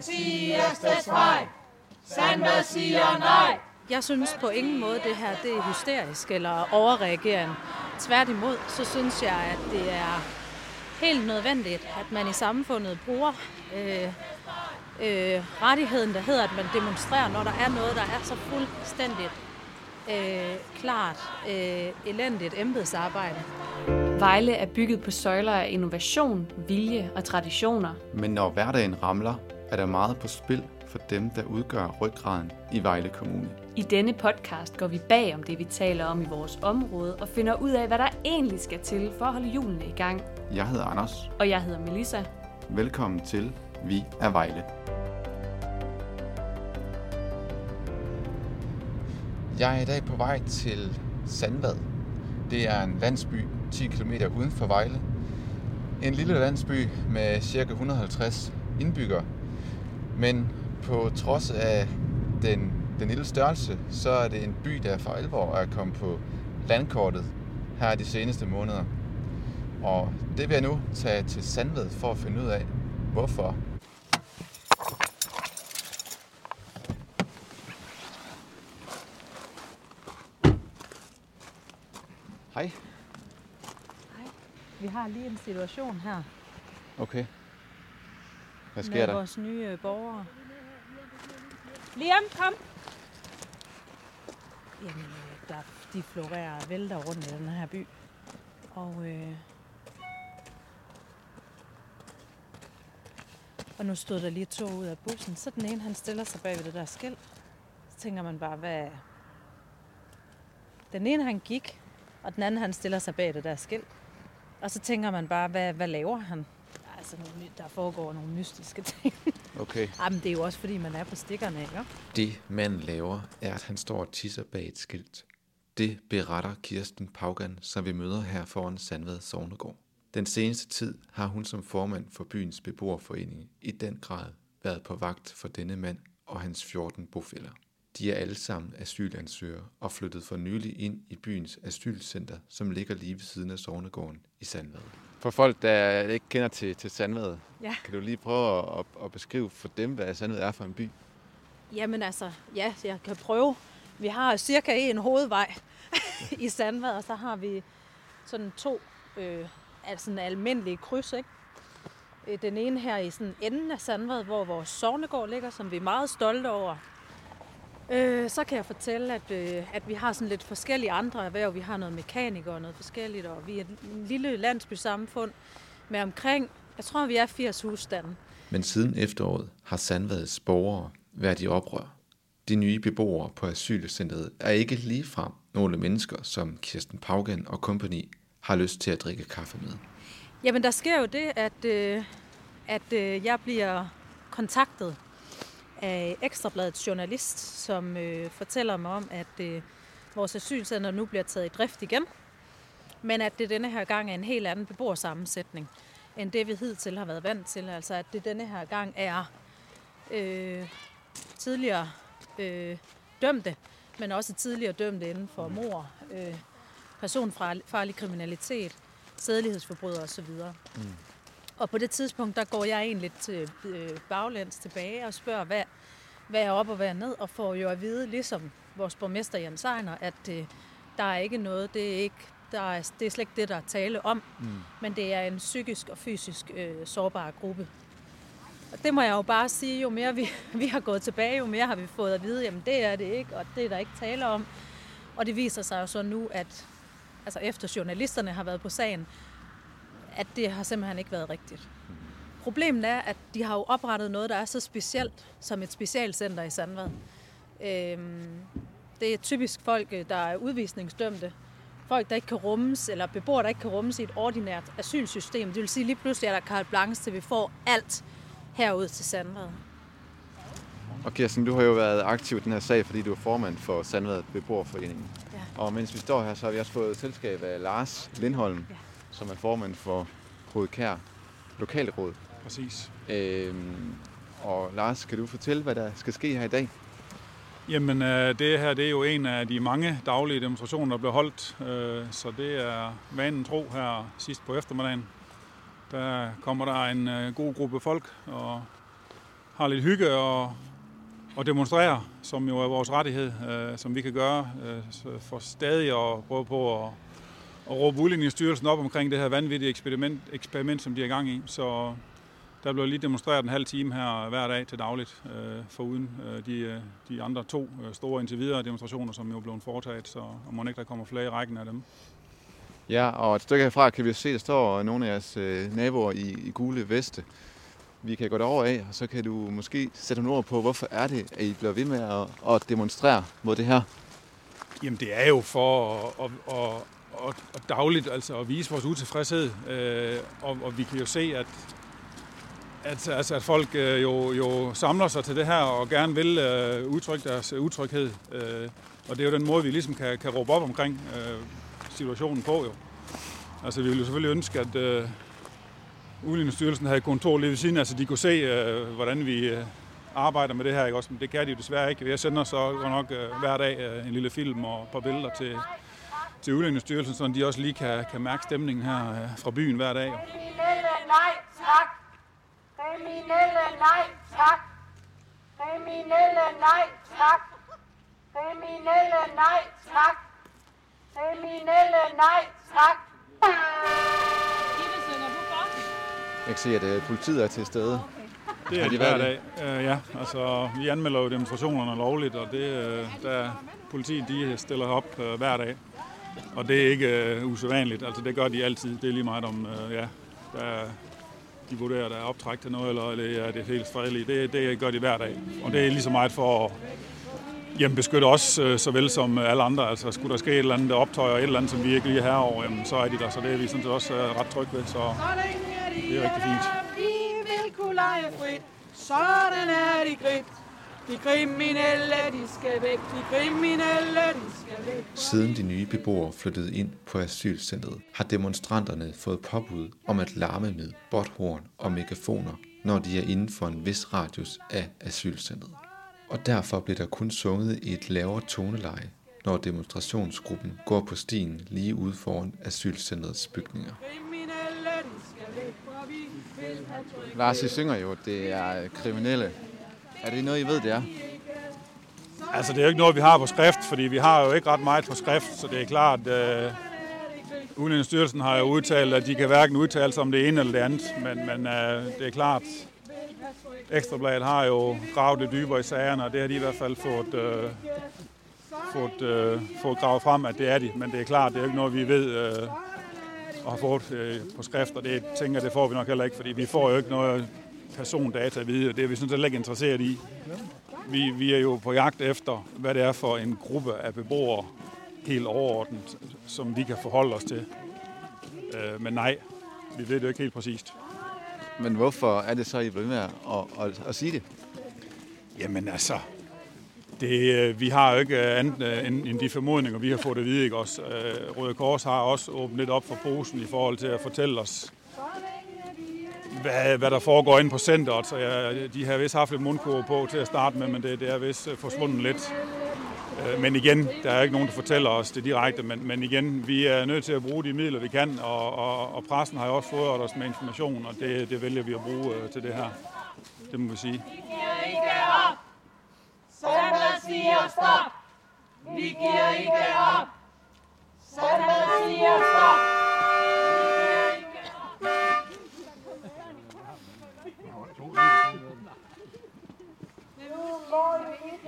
Mathias vej. Sandvad siger nej. Jeg synes på ingen måde, det her det er hysterisk eller overreagerende. Tværtimod, så synes jeg, at det er helt nødvendigt, at man i samfundet bruger øh, øh, rettigheden, der hedder, at man demonstrerer, når der er noget, der er så fuldstændigt øh, klart øh, elendigt embedsarbejde. Vejle er bygget på søjler af innovation, vilje og traditioner. Men når hverdagen ramler, er der meget på spil for dem, der udgør ryggraden i Vejle Kommune. I denne podcast går vi bag om det, vi taler om i vores område, og finder ud af, hvad der egentlig skal til for at holde julene i gang. Jeg hedder Anders. Og jeg hedder Melissa. Velkommen til Vi er Vejle. Jeg er i dag på vej til Sandvad. Det er en landsby 10 km uden for Vejle. En lille landsby med ca. 150 indbyggere. Men på trods af den, den lille størrelse, så er det en by, der for alvor er kommet på landkortet her de seneste måneder. Og det vil jeg nu tage til Sandved for at finde ud af, hvorfor. Hej. Hej. Vi har lige en situation her Okay. Hvad sker med der? vores nye øh, borgere. Liam, kom! Jamen, øh, der, de florerer vælter rundt i den her by. Og, øh, og nu stod der lige to ud af bussen. Så den ene, han stiller sig bag ved det der skilt. Så tænker man bare, hvad... Den ene, han gik, og den anden, han stiller sig bag det der skilt. Og så tænker man bare, hvad, hvad laver han? Altså, nogle- der foregår nogle mystiske ting. Okay. Jamen, det er jo også, fordi man er på stikkerne, ikke? Det manden laver, er, at han står og tisser bag et skilt. Det beretter Kirsten Paugan, som vi møder her foran Sandved Sognegård. Den seneste tid har hun som formand for byens beboerforening i den grad været på vagt for denne mand og hans 14 bofælder. De er alle sammen asylansøgere og flyttet for nylig ind i byens asylcenter, som ligger lige ved siden af Sognegården i Sandvad. For folk, der ikke kender til, til Sandvad, Ja. kan du lige prøve at, at, at beskrive for dem, hvad Sandvad er for en by? Jamen altså, ja, jeg kan prøve. Vi har cirka en hovedvej i Sandvad, og så har vi sådan to øh, altså en almindelige kryds, ikke? Øh, Den ene her i sådan enden af Sandvad, hvor vores sovnegård ligger, som vi er meget stolte over. Øh, så kan jeg fortælle, at, øh, at vi har sådan lidt forskellige andre erhverv. Vi har noget mekaniker og noget forskelligt, og vi er en lille landsbysamfund med omkring, jeg tror, vi er 80 husstande. Men siden efteråret har Sandvads borgere været i oprør. De nye beboere på asylcentret er ikke ligefrem nogle mennesker, som Kirsten Paugen og kompagni har lyst til at drikke kaffe med. Jamen, der sker jo det, at, øh, at øh, jeg bliver kontaktet af Ekstrabladets journalist, som øh, fortæller mig om, at øh, vores asylcenter nu bliver taget i drift igen, men at det denne her gang er en helt anden beboersammensætning, end det vi hidtil har været vant til. Altså, at det denne her gang er øh, tidligere øh, dømte, men også tidligere dømte inden for mor, øh, personfarlig kriminalitet, sædelighedsforbrydere osv. Mm. Og på det tidspunkt, der går jeg egentlig til øh, baglæns tilbage og spørger, hvad, hvad er op og hvad er ned, og får jo at vide, ligesom vores borgmester Jens Ejner, at øh, der er ikke noget, det er, ikke, der er, det er slet ikke det, der er tale om, mm. men det er en psykisk og fysisk øh, sårbar gruppe. Og det må jeg jo bare sige, jo mere vi, vi har gået tilbage, jo mere har vi fået at vide, jamen det er det ikke, og det er der ikke tale om. Og det viser sig jo så nu, at altså efter journalisterne har været på sagen, at det har simpelthen ikke været rigtigt. Problemet er, at de har jo oprettet noget, der er så specielt som et specialcenter i Sandvad. Øhm, det er typisk folk, øh, der er udvisningsdømte. Folk, der ikke kan rummes, eller beboere, der ikke kan rummes i et ordinært asylsystem. Det vil sige, lige pludselig er der carte blanche, til vi får alt herud til Sandvad. Og Kirsten, du har jo været aktiv i den her sag, fordi du er formand for Sandvad Beboerforeningen. Ja. Og mens vi står her, så har vi også fået selskab af Lars Lindholm, Ja. Som er formand for Hovedkær Lokalråd. Præcis. Øhm, og Lars, kan du fortælle, hvad der skal ske her i dag? Jamen, øh, det her det er jo en af de mange daglige demonstrationer, der bliver holdt. Øh, så det er vanen tro her sidst på eftermiddagen. Der kommer der en øh, god gruppe folk og har lidt hygge og, og demonstrere, som jo er vores rettighed, øh, som vi kan gøre øh, for stadig at prøve på at, at råbe udligningsstyrelsen op omkring det her vanvittige eksperiment, eksperiment, som de er i gang i. Så der bliver lige demonstreret en halv time her hver dag til dagligt, øh, foruden øh, de, øh, de andre to øh, store indtil videre demonstrationer, som jo blevet foretaget, så må ikke der kommer flere i rækken af dem. Ja, og et stykke herfra kan vi se, at der står nogle af jeres øh, naboer i, i gule veste. Vi kan gå derover af, og så kan du måske sætte nogle ord på, hvorfor er det, at I bliver ved med at, at demonstrere mod det her? Jamen det er jo for at, at, at, og, og dagligt altså at vise vores utilfredshed, øh, og, og vi kan jo se, at at, altså, at folk øh, jo, jo samler sig til det her og gerne vil øh, udtrykke deres utryghed. Øh, og det er jo den måde, vi ligesom kan, kan råbe op omkring øh, situationen på. Jo. Altså, vi ville jo selvfølgelig ønske, at øh, Udligningsstyrelsen havde kontor lige ved siden, altså de kunne se, øh, hvordan vi øh, arbejder med det her, ikke også? Men det kan de jo desværre ikke. Jeg sender så nok øh, hver dag øh, en lille film og et par billeder til, til Udlændingsstyrelsen, så de også lige kan, kan mærke stemningen her øh, fra byen hver dag. Nej, tak! Kriminelle, nej tak. Kriminelle, nej tak. Kriminelle, nej tak. Kriminelle, nej tak. Jeg kan se, at uh, politiet er til stede. Det er de hver dag. Uh, ja, altså vi anmelder jo demonstrationerne lovligt, og det, uh, der politiet de stiller op uh, hver dag. Og det er ikke uh, usædvanligt, altså det gør de altid. Det er lige meget om, uh, ja, der de vurderer, der er optræk til noget, eller det er det helt fredelige. Det, det gør de hver dag. Og det er lige så meget for at jamen, beskytte os øh, såvel som alle andre. Altså skulle der ske et eller andet optøj og et eller andet, som vi ikke lige er herover, jamen, så er de der. Så det er vi sådan set også øh, ret trygge ved. Så det er rigtig fint. Vi vil kunne lege frit. Sådan er de grib. De kriminelle, de skal væk. De kriminelle, de skal væk. Siden de nye beboere flyttede ind på asylcentret, har demonstranterne fået påbud om at larme med botthorn og megafoner, når de er inden for en vis radius af asylcentret. Og derfor bliver der kun sunget i et lavere toneleje, når demonstrationsgruppen går på stien lige ude foran asylcentrets bygninger. Lars, I synger jo, at det er kriminelle. Er det noget, I ved, det er? Altså, det er jo ikke noget, vi har på skrift, fordi vi har jo ikke ret meget på skrift, så det er klart, at øh, Udlændingsstyrelsen har jo udtalt, at de kan hverken udtale sig om det ene eller det andet, men, men øh, det er klart, Ekstrabladet har jo gravet det dybere i sagerne, og det har de i hvert fald fået, øh, fået, øh, fået gravet frem, at det er de. Men det er klart, det er jo ikke noget, vi ved øh, og har fået øh, på skrift, og det tænker det får vi nok heller ikke, fordi vi får jo ikke noget persondata at vide, og det er vi sådan set ikke interesseret i. Vi, vi er jo på jagt efter, hvad det er for en gruppe af beboere, helt overordnet, som vi kan forholde os til. Øh, men nej, vi ved det jo ikke helt præcist. Men hvorfor er det så, I bliver med at, at, at, sige det? Jamen altså, det, øh, vi har jo ikke andet øh, end, end de formodninger, vi har fået at vide. Ikke? Også, øh, Røde Kors har også åbnet lidt op for posen i forhold til at fortælle os, hvad, hvad der foregår inde på centret. Så jeg, de har vist haft lidt mundkurve på til at starte med, men det, det er vist øh, forsvundet lidt. Øh, men igen, der er ikke nogen, der fortæller os det direkte, men, men igen, vi er nødt til at bruge de midler, vi kan, og, og, og pressen har jo også fået os med information, og det, det vælger vi at bruge øh, til det her. Det må vi sige. Vi giver ikke op. Sandra siger stop. Vi giver ikke op. Sandra siger stop.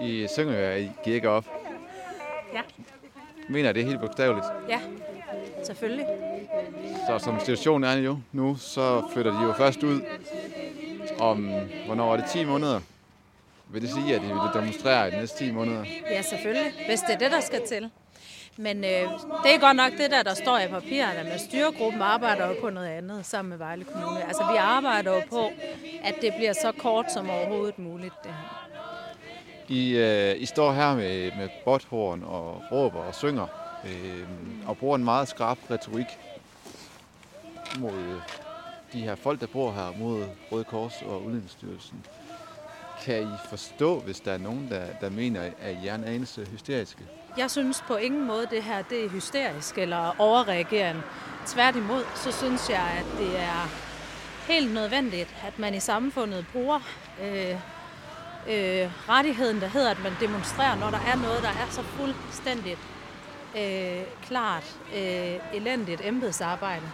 I synger at I giver ikke op. Ja. Mener det helt bogstaveligt? Ja, selvfølgelig. Så som situationen er jo nu, så flytter de jo først ud om, hvornår er det, 10 måneder? Vil det sige, at de vil demonstrere i de næste 10 måneder? Ja, selvfølgelig. Hvis det er det, der skal til. Men øh, det er godt nok det der, der står i papirerne, men styregruppen arbejder jo på noget andet sammen med Vejle Kommune. Altså vi arbejder jo på, at det bliver så kort som overhovedet muligt, det her. I, øh, I står her med, med botthorn og råber og synger, øh, og bruger en meget skarp retorik mod øh, de her folk, der bor her, mod Røde Kors og Udlændingsstyrelsen. Kan I forstå, hvis der er nogen, der, der mener, at I er en anelse hysteriske? Jeg synes på ingen måde, det her det er hysterisk eller overreagerende. Tværtimod, så synes jeg, at det er helt nødvendigt, at man i samfundet bruger øh, øh, rettigheden, der hedder, at man demonstrerer, når der er noget, der er så fuldstændigt øh, klart øh, elendigt embedsarbejde,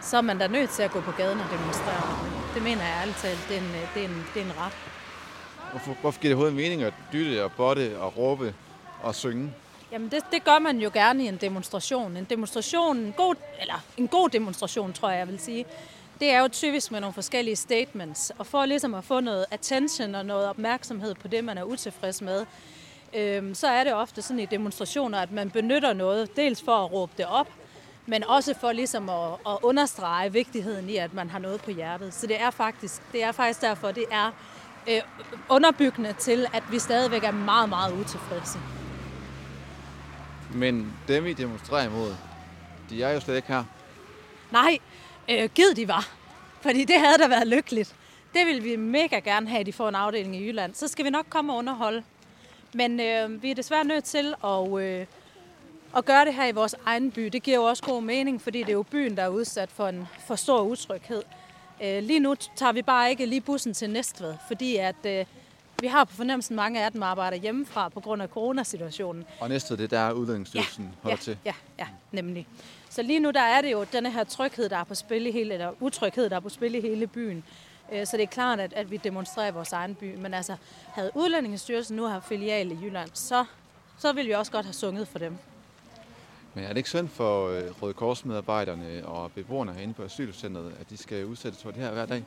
så er man da nødt til at gå på gaden og demonstrere. Det mener jeg ærligt talt, det er en, øh, det er en, det er en ret. Hvorfor, hvorfor giver det overhovedet mening at dytte og botte og råbe og synge? Jamen det, det gør man jo gerne i en demonstration. En demonstration, en god, eller en god demonstration, tror jeg, jeg vil sige, det er jo typisk med nogle forskellige statements. Og for ligesom at få noget attention og noget opmærksomhed på det, man er utilfreds med, øhm, så er det ofte sådan i demonstrationer, at man benytter noget, dels for at råbe det op, men også for ligesom at, at understrege vigtigheden i, at man har noget på hjertet. Så det er faktisk, det er faktisk derfor, det er øh, underbyggende til, at vi stadigvæk er meget, meget utilfredse. Men dem, I demonstrerer imod, de er jo slet ikke her. Nej, øh, gid de var. Fordi det havde da været lykkeligt. Det vil vi mega gerne have, at de får en afdeling i Jylland. Så skal vi nok komme og underholde. Men øh, vi er desværre nødt til at, øh, at gøre det her i vores egen by. Det giver jo også god mening, fordi det er jo byen, der er udsat for en for stor utryghed. Øh, lige nu tager vi bare ikke lige bussen til Næstved, fordi at, øh, vi har på fornemmelsen mange af dem arbejder hjemmefra på grund af coronasituationen. Og næste det er der Udlændingsstyrelsen holder ja, til. Ja, ja, nemlig. Så lige nu der er det jo denne her tryghed, der er på spil i hele, eller utryghed, der er på spil i hele byen. Øh, så det er klart, at, at vi demonstrerer i vores egen by. Men altså, havde Udlændingsstyrelsen nu haft filial i Jylland, så, så ville vi også godt have sunget for dem. Men er det ikke synd for øh, Røde Korsmedarbejderne og beboerne herinde på asylcentret, at de skal udsættes for det her hver dag?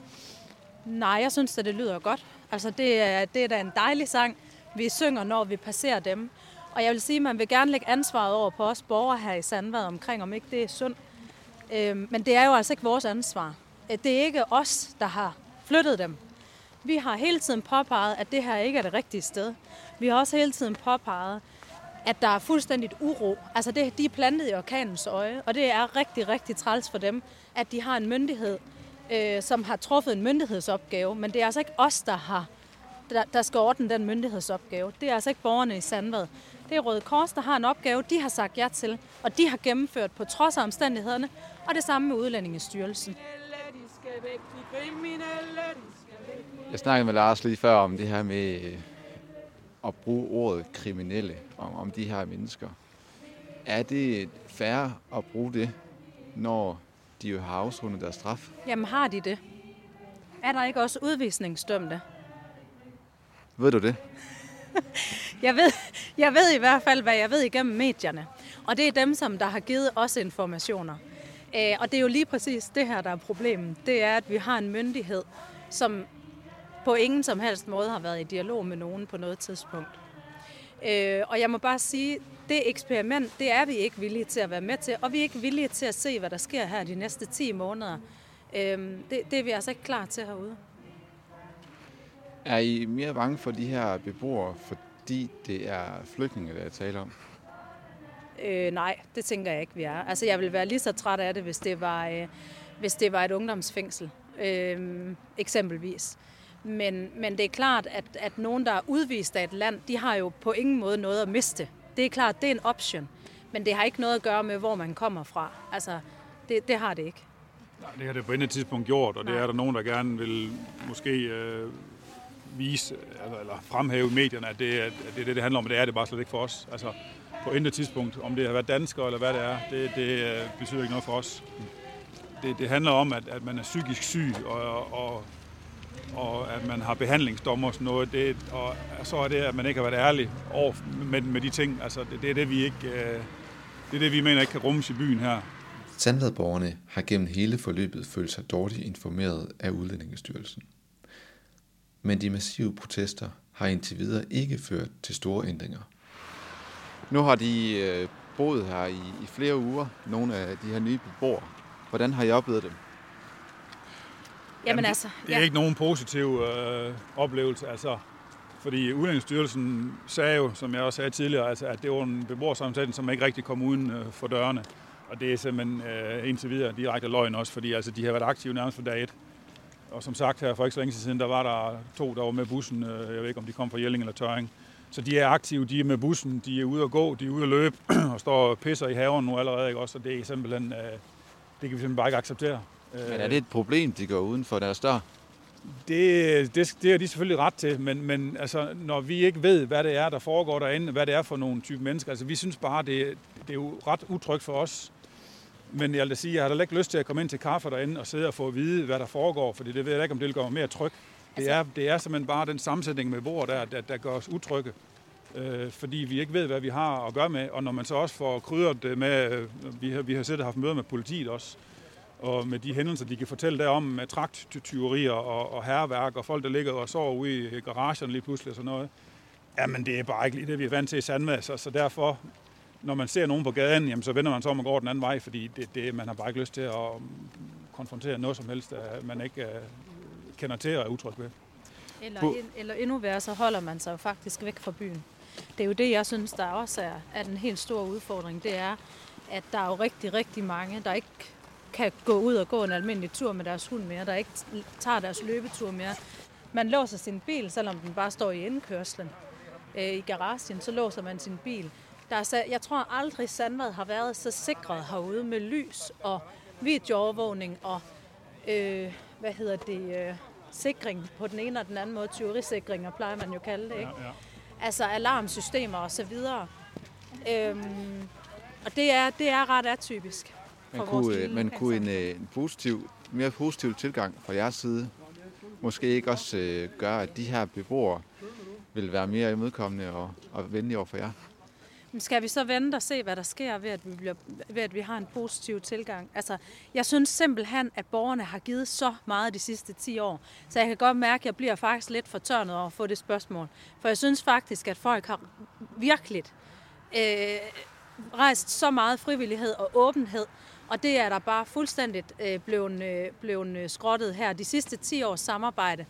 Nej, jeg synes at det lyder godt. Altså, det er, det er da en dejlig sang, vi synger, når vi passerer dem. Og jeg vil sige, at man vil gerne lægge ansvaret over på os borgere her i Sandvad omkring, om ikke det er sundt. Øhm, men det er jo altså ikke vores ansvar. Øh, det er ikke os, der har flyttet dem. Vi har hele tiden påpeget, at det her ikke er det rigtige sted. Vi har også hele tiden påpeget, at der er fuldstændigt uro. Altså det, de er plantet i orkanens øje, og det er rigtig, rigtig træls for dem, at de har en myndighed, øh, som har truffet en myndighedsopgave, men det er altså ikke os, der, har, der, der skal ordne den myndighedsopgave. Det er altså ikke borgerne i Sandvad. Det er Røde Kors, der har en opgave, de har sagt ja til, og de har gennemført på trods af omstændighederne, og det samme med Udlændingestyrelsen. Jeg snakkede med Lars lige før om det her med øh, at bruge ordet kriminelle om, om de her mennesker. Er det fair at bruge det, når de jo har afsundet deres straf? Jamen har de det? Er der ikke også udvisningsdømte? Ved du det? Jeg ved, jeg ved i hvert fald, hvad jeg ved igennem medierne. Og det er dem, som der har givet os informationer. Øh, og det er jo lige præcis det her, der er problemet. Det er, at vi har en myndighed, som på ingen som helst måde har været i dialog med nogen på noget tidspunkt. Øh, og jeg må bare sige, det eksperiment, det er vi ikke villige til at være med til, og vi er ikke villige til at se, hvad der sker her de næste 10 måneder. Øh, det, det er vi altså ikke klar til herude. Er I mere bange for de her beboere, fordi det er flygtninge, der er tale om? Øh, nej, det tænker jeg ikke, vi er. Altså, jeg vil være lige så træt af det, hvis det var, øh, hvis det var et ungdomsfængsel, øh, eksempelvis. Men, men det er klart, at, at nogen, der er udvist af et land, de har jo på ingen måde noget at miste. Det er klart, det er en option. Men det har ikke noget at gøre med, hvor man kommer fra. Altså, det, det har det ikke. Nej, det har det på intet tidspunkt gjort, og det Nej. er der nogen, der gerne vil måske øh, vise, altså, eller fremhæve i medierne, at det, at det er det, det handler om, og det er det bare slet ikke for os. Altså, på intet tidspunkt, om det har været danskere eller hvad det er, det, det øh, betyder ikke noget for os. Det, det handler om, at, at man er psykisk syg, og, og, og at man har behandlingsdommer og sådan noget, det, og så er det, at man ikke har været ærlig over med, med de ting. Altså, det, det er det, vi ikke... Øh, det er det, vi mener ikke kan rummes i byen her. Sandvadborgerne har gennem hele forløbet følt sig dårligt informeret af Udlændingestyrelsen. Men de massive protester har indtil videre ikke ført til store ændringer. Nu har de øh, boet her i, i flere uger, nogle af de her nye beboere. Hvordan har I oplevet dem? Jamen det- altså, Det er ikke nogen positiv øh, oplevelse, altså, fordi Udlændingsstyrelsen sagde jo, som jeg også sagde tidligere, altså, at det var en beboersammensætning, som ikke rigtig kom uden øh, for dørene. Og det er simpelthen øh, indtil videre direkte løgn også, fordi altså, de har været aktive nærmest fra dag et. Og som sagt her for ikke så længe siden, der var der to, der var med bussen. Øh, jeg ved ikke, om de kom fra Jelling eller Tøring. Så de er aktive, de er med bussen, de er ude at gå, de er ude at løbe og står og pisser i haven nu allerede. Ikke? Også, og det er simpelthen, øh, det kan vi simpelthen bare ikke acceptere. Øh, Men er det et problem, de går uden for deres dør? Det, det, det er de selvfølgelig ret til, men, men altså, når vi ikke ved, hvad det er, der foregår derinde, hvad det er for nogle type mennesker, altså vi synes bare, det, det er jo ret utrygt for os. Men jeg vil da sige, jeg har da ikke lyst til at komme ind til kaffe derinde og sidde og få at vide, hvad der foregår, fordi det ved jeg ikke, om det gøre mig mere tryg. Det Altså- er, det er simpelthen bare den sammensætning med bord, der, der, der gør os utrygge. Øh, fordi vi ikke ved, hvad vi har at gøre med. Og når man så også får krydret det med, øh, vi har, vi har siddet og haft møder med politiet også, og med de hændelser, de kan fortælle derom med trakttyverier og, og herværk, og folk, der ligger og sover ude i garagerne lige pludselig og sådan noget. Jamen, det er bare ikke lige det, vi er vant til i Sandvad, så, så derfor, når man ser nogen på gaden, jamen, så vender man sig om og går den anden vej, fordi det, det, man har bare ikke lyst til at konfrontere noget som helst, at man ikke uh, kender til og er utryg ved. Eller, På- en, eller endnu værre, så holder man sig jo faktisk væk fra byen. Det er jo det, jeg synes, der også er, er den helt store udfordring. Det er, at der er jo rigtig, rigtig mange, der ikke kan gå ud og gå en almindelig tur med deres hund mere, der ikke tager deres løbetur mere. Man låser sin bil, selvom den bare står i indkørslen. Øh, I garagen, så låser man sin bil. Der er, jeg tror aldrig, Sandvad har været så sikret herude med lys og videoovervågning og øh, hvad hedder det, øh, sikring på den ene og den anden måde, tyverisikringer plejer man jo kalde det, ikke? Ja, ja. Altså alarmsystemer og så videre. Øhm, og det er, det er ret atypisk Man vores kunne, lille man kunne en, øh, en positiv, mere positiv tilgang fra jeres side måske ikke også øh, gøre, at de her beboere vil være mere imødekommende og, og venlige over for jer? Men Skal vi så vente og se, hvad der sker ved, at vi, bliver, ved, at vi har en positiv tilgang? Altså, jeg synes simpelthen, at borgerne har givet så meget de sidste 10 år. Så jeg kan godt mærke, at jeg bliver faktisk lidt fortørnet over at få det spørgsmål. For jeg synes faktisk, at folk har virkelig øh, rejst så meget frivillighed og åbenhed. Og det er der bare fuldstændigt øh, blevet, øh, blevet øh, skrottet her. De sidste 10 års samarbejde,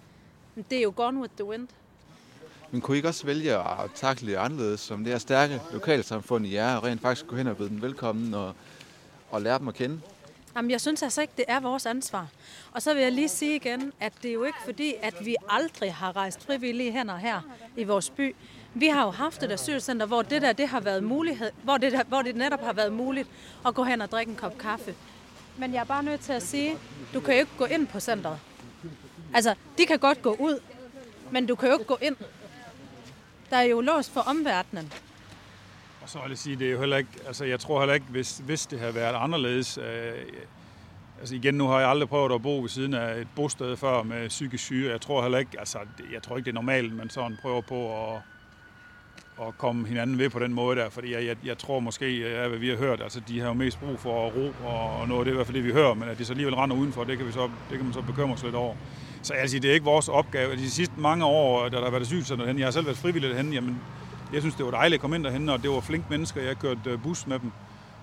det er jo gone with the wind. Men kunne I ikke også vælge at takle det anderledes, som det her stærke lokalsamfund i jer, og rent faktisk gå hen og byde dem velkommen og, og lære dem at kende? Jamen, jeg synes altså ikke, det er vores ansvar. Og så vil jeg lige sige igen, at det er jo ikke fordi, at vi aldrig har rejst frivillige hænder her i vores by. Vi har jo haft et asylcenter, hvor det der, det har været mulighed, hvor det, der, hvor det netop har været muligt at gå hen og drikke en kop kaffe. Men jeg er bare nødt til at sige, du kan jo ikke gå ind på centret. Altså, de kan godt gå ud, men du kan jo ikke gå ind. Der er jo låst for omverdenen. Og så vil jeg sige, det er jo heller ikke, altså jeg tror heller ikke, hvis, hvis det havde været anderledes, øh, altså igen, nu har jeg aldrig prøvet at bo ved siden af et bosted før med psykisk syge. Jeg tror heller ikke, altså jeg tror ikke, det er normalt, man sådan prøver på at, at komme hinanden ved på den måde der, fordi jeg, jeg, jeg tror måske, ja, hvad vi har hørt, altså de har jo mest brug for ro og, og noget, det er i hvert fald det, vi hører, men at de så alligevel render udenfor, det kan, vi så, det kan man så bekymre sig lidt over. Så altså, det er ikke vores opgave. De sidste mange år, da der har været asylcenter derhen, jeg har selv været frivillig derhen, jamen, jeg synes, det var dejligt at komme ind derhen, og det var flink mennesker. Jeg kørte øh, bus med dem,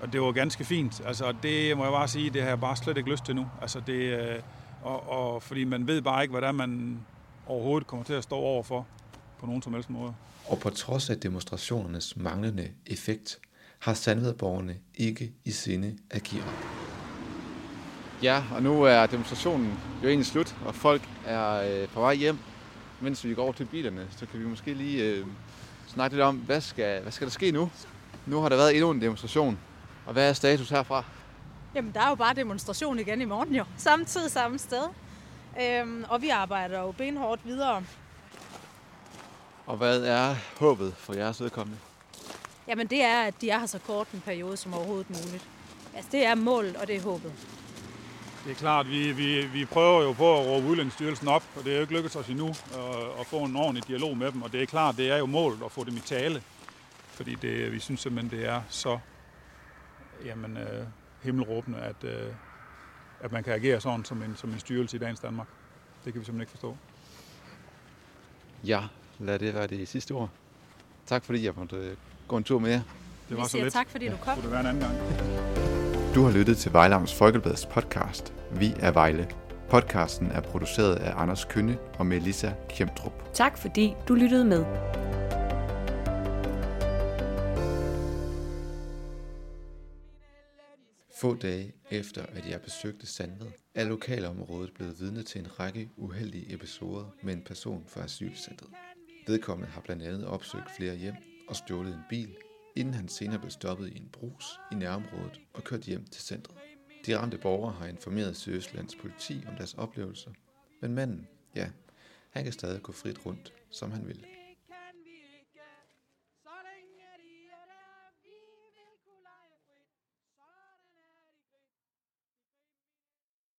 og det var ganske fint. Altså, det må jeg bare sige, det har jeg bare slet ikke lyst til nu. Altså, det, øh, og, og, fordi man ved bare ikke, hvordan man overhovedet kommer til at stå overfor på nogen som helst måde. Og på trods af demonstrationernes manglende effekt, har Sandvedborgerne ikke i sinde at give op. Ja, og nu er demonstrationen jo egentlig slut, og folk er øh, på vej hjem. Mens vi går over til bilerne, så kan vi måske lige øh, snakke lidt om, hvad skal, hvad skal der ske nu? Nu har der været endnu en demonstration, og hvad er status herfra? Jamen, der er jo bare demonstration igen i morgen jo. Samme tid, samme sted. Øhm, og vi arbejder jo benhårdt videre. Og hvad er håbet for jeres vedkommende? Jamen, det er, at de er her så kort en periode som overhovedet muligt. Altså, det er målet, og det er håbet. Det er klart, vi, vi, vi prøver jo på at råbe Udlændingsstyrelsen op, og det er jo ikke lykkedes os endnu at, at få en ordentlig dialog med dem. Og det er klart, det er jo målet at få dem i tale, fordi det, vi synes simpelthen, det er så jamen, øh, himmelråbende, at, øh, at man kan agere sådan som en, som en styrelse i dagens Danmark. Det kan vi simpelthen ikke forstå. Ja, lad det være det sidste ord. Tak fordi jeg måtte øh, gå en tur med jer. Det Vi var så siger lidt. tak, fordi du kom. Kunne det være en anden gang? Du har lyttet til Vejlams Folkebladets podcast Vi er Vejle. Podcasten er produceret af Anders Kønne og Melissa Kjemtrup. Tak fordi du lyttede med. Få dage efter, at jeg besøgte Sandved, er lokalområdet blevet vidne til en række uheldige episoder med en person fra asylcentret. Vedkommende har blandt andet opsøgt flere hjem og stjålet en bil, inden han senere blev stoppet i en brus i nærområdet og kørt hjem til centret. De ramte borgere har informeret Sydøstlands politi om deres oplevelser, men manden Ja, han kan stadig gå frit rundt, som han vil.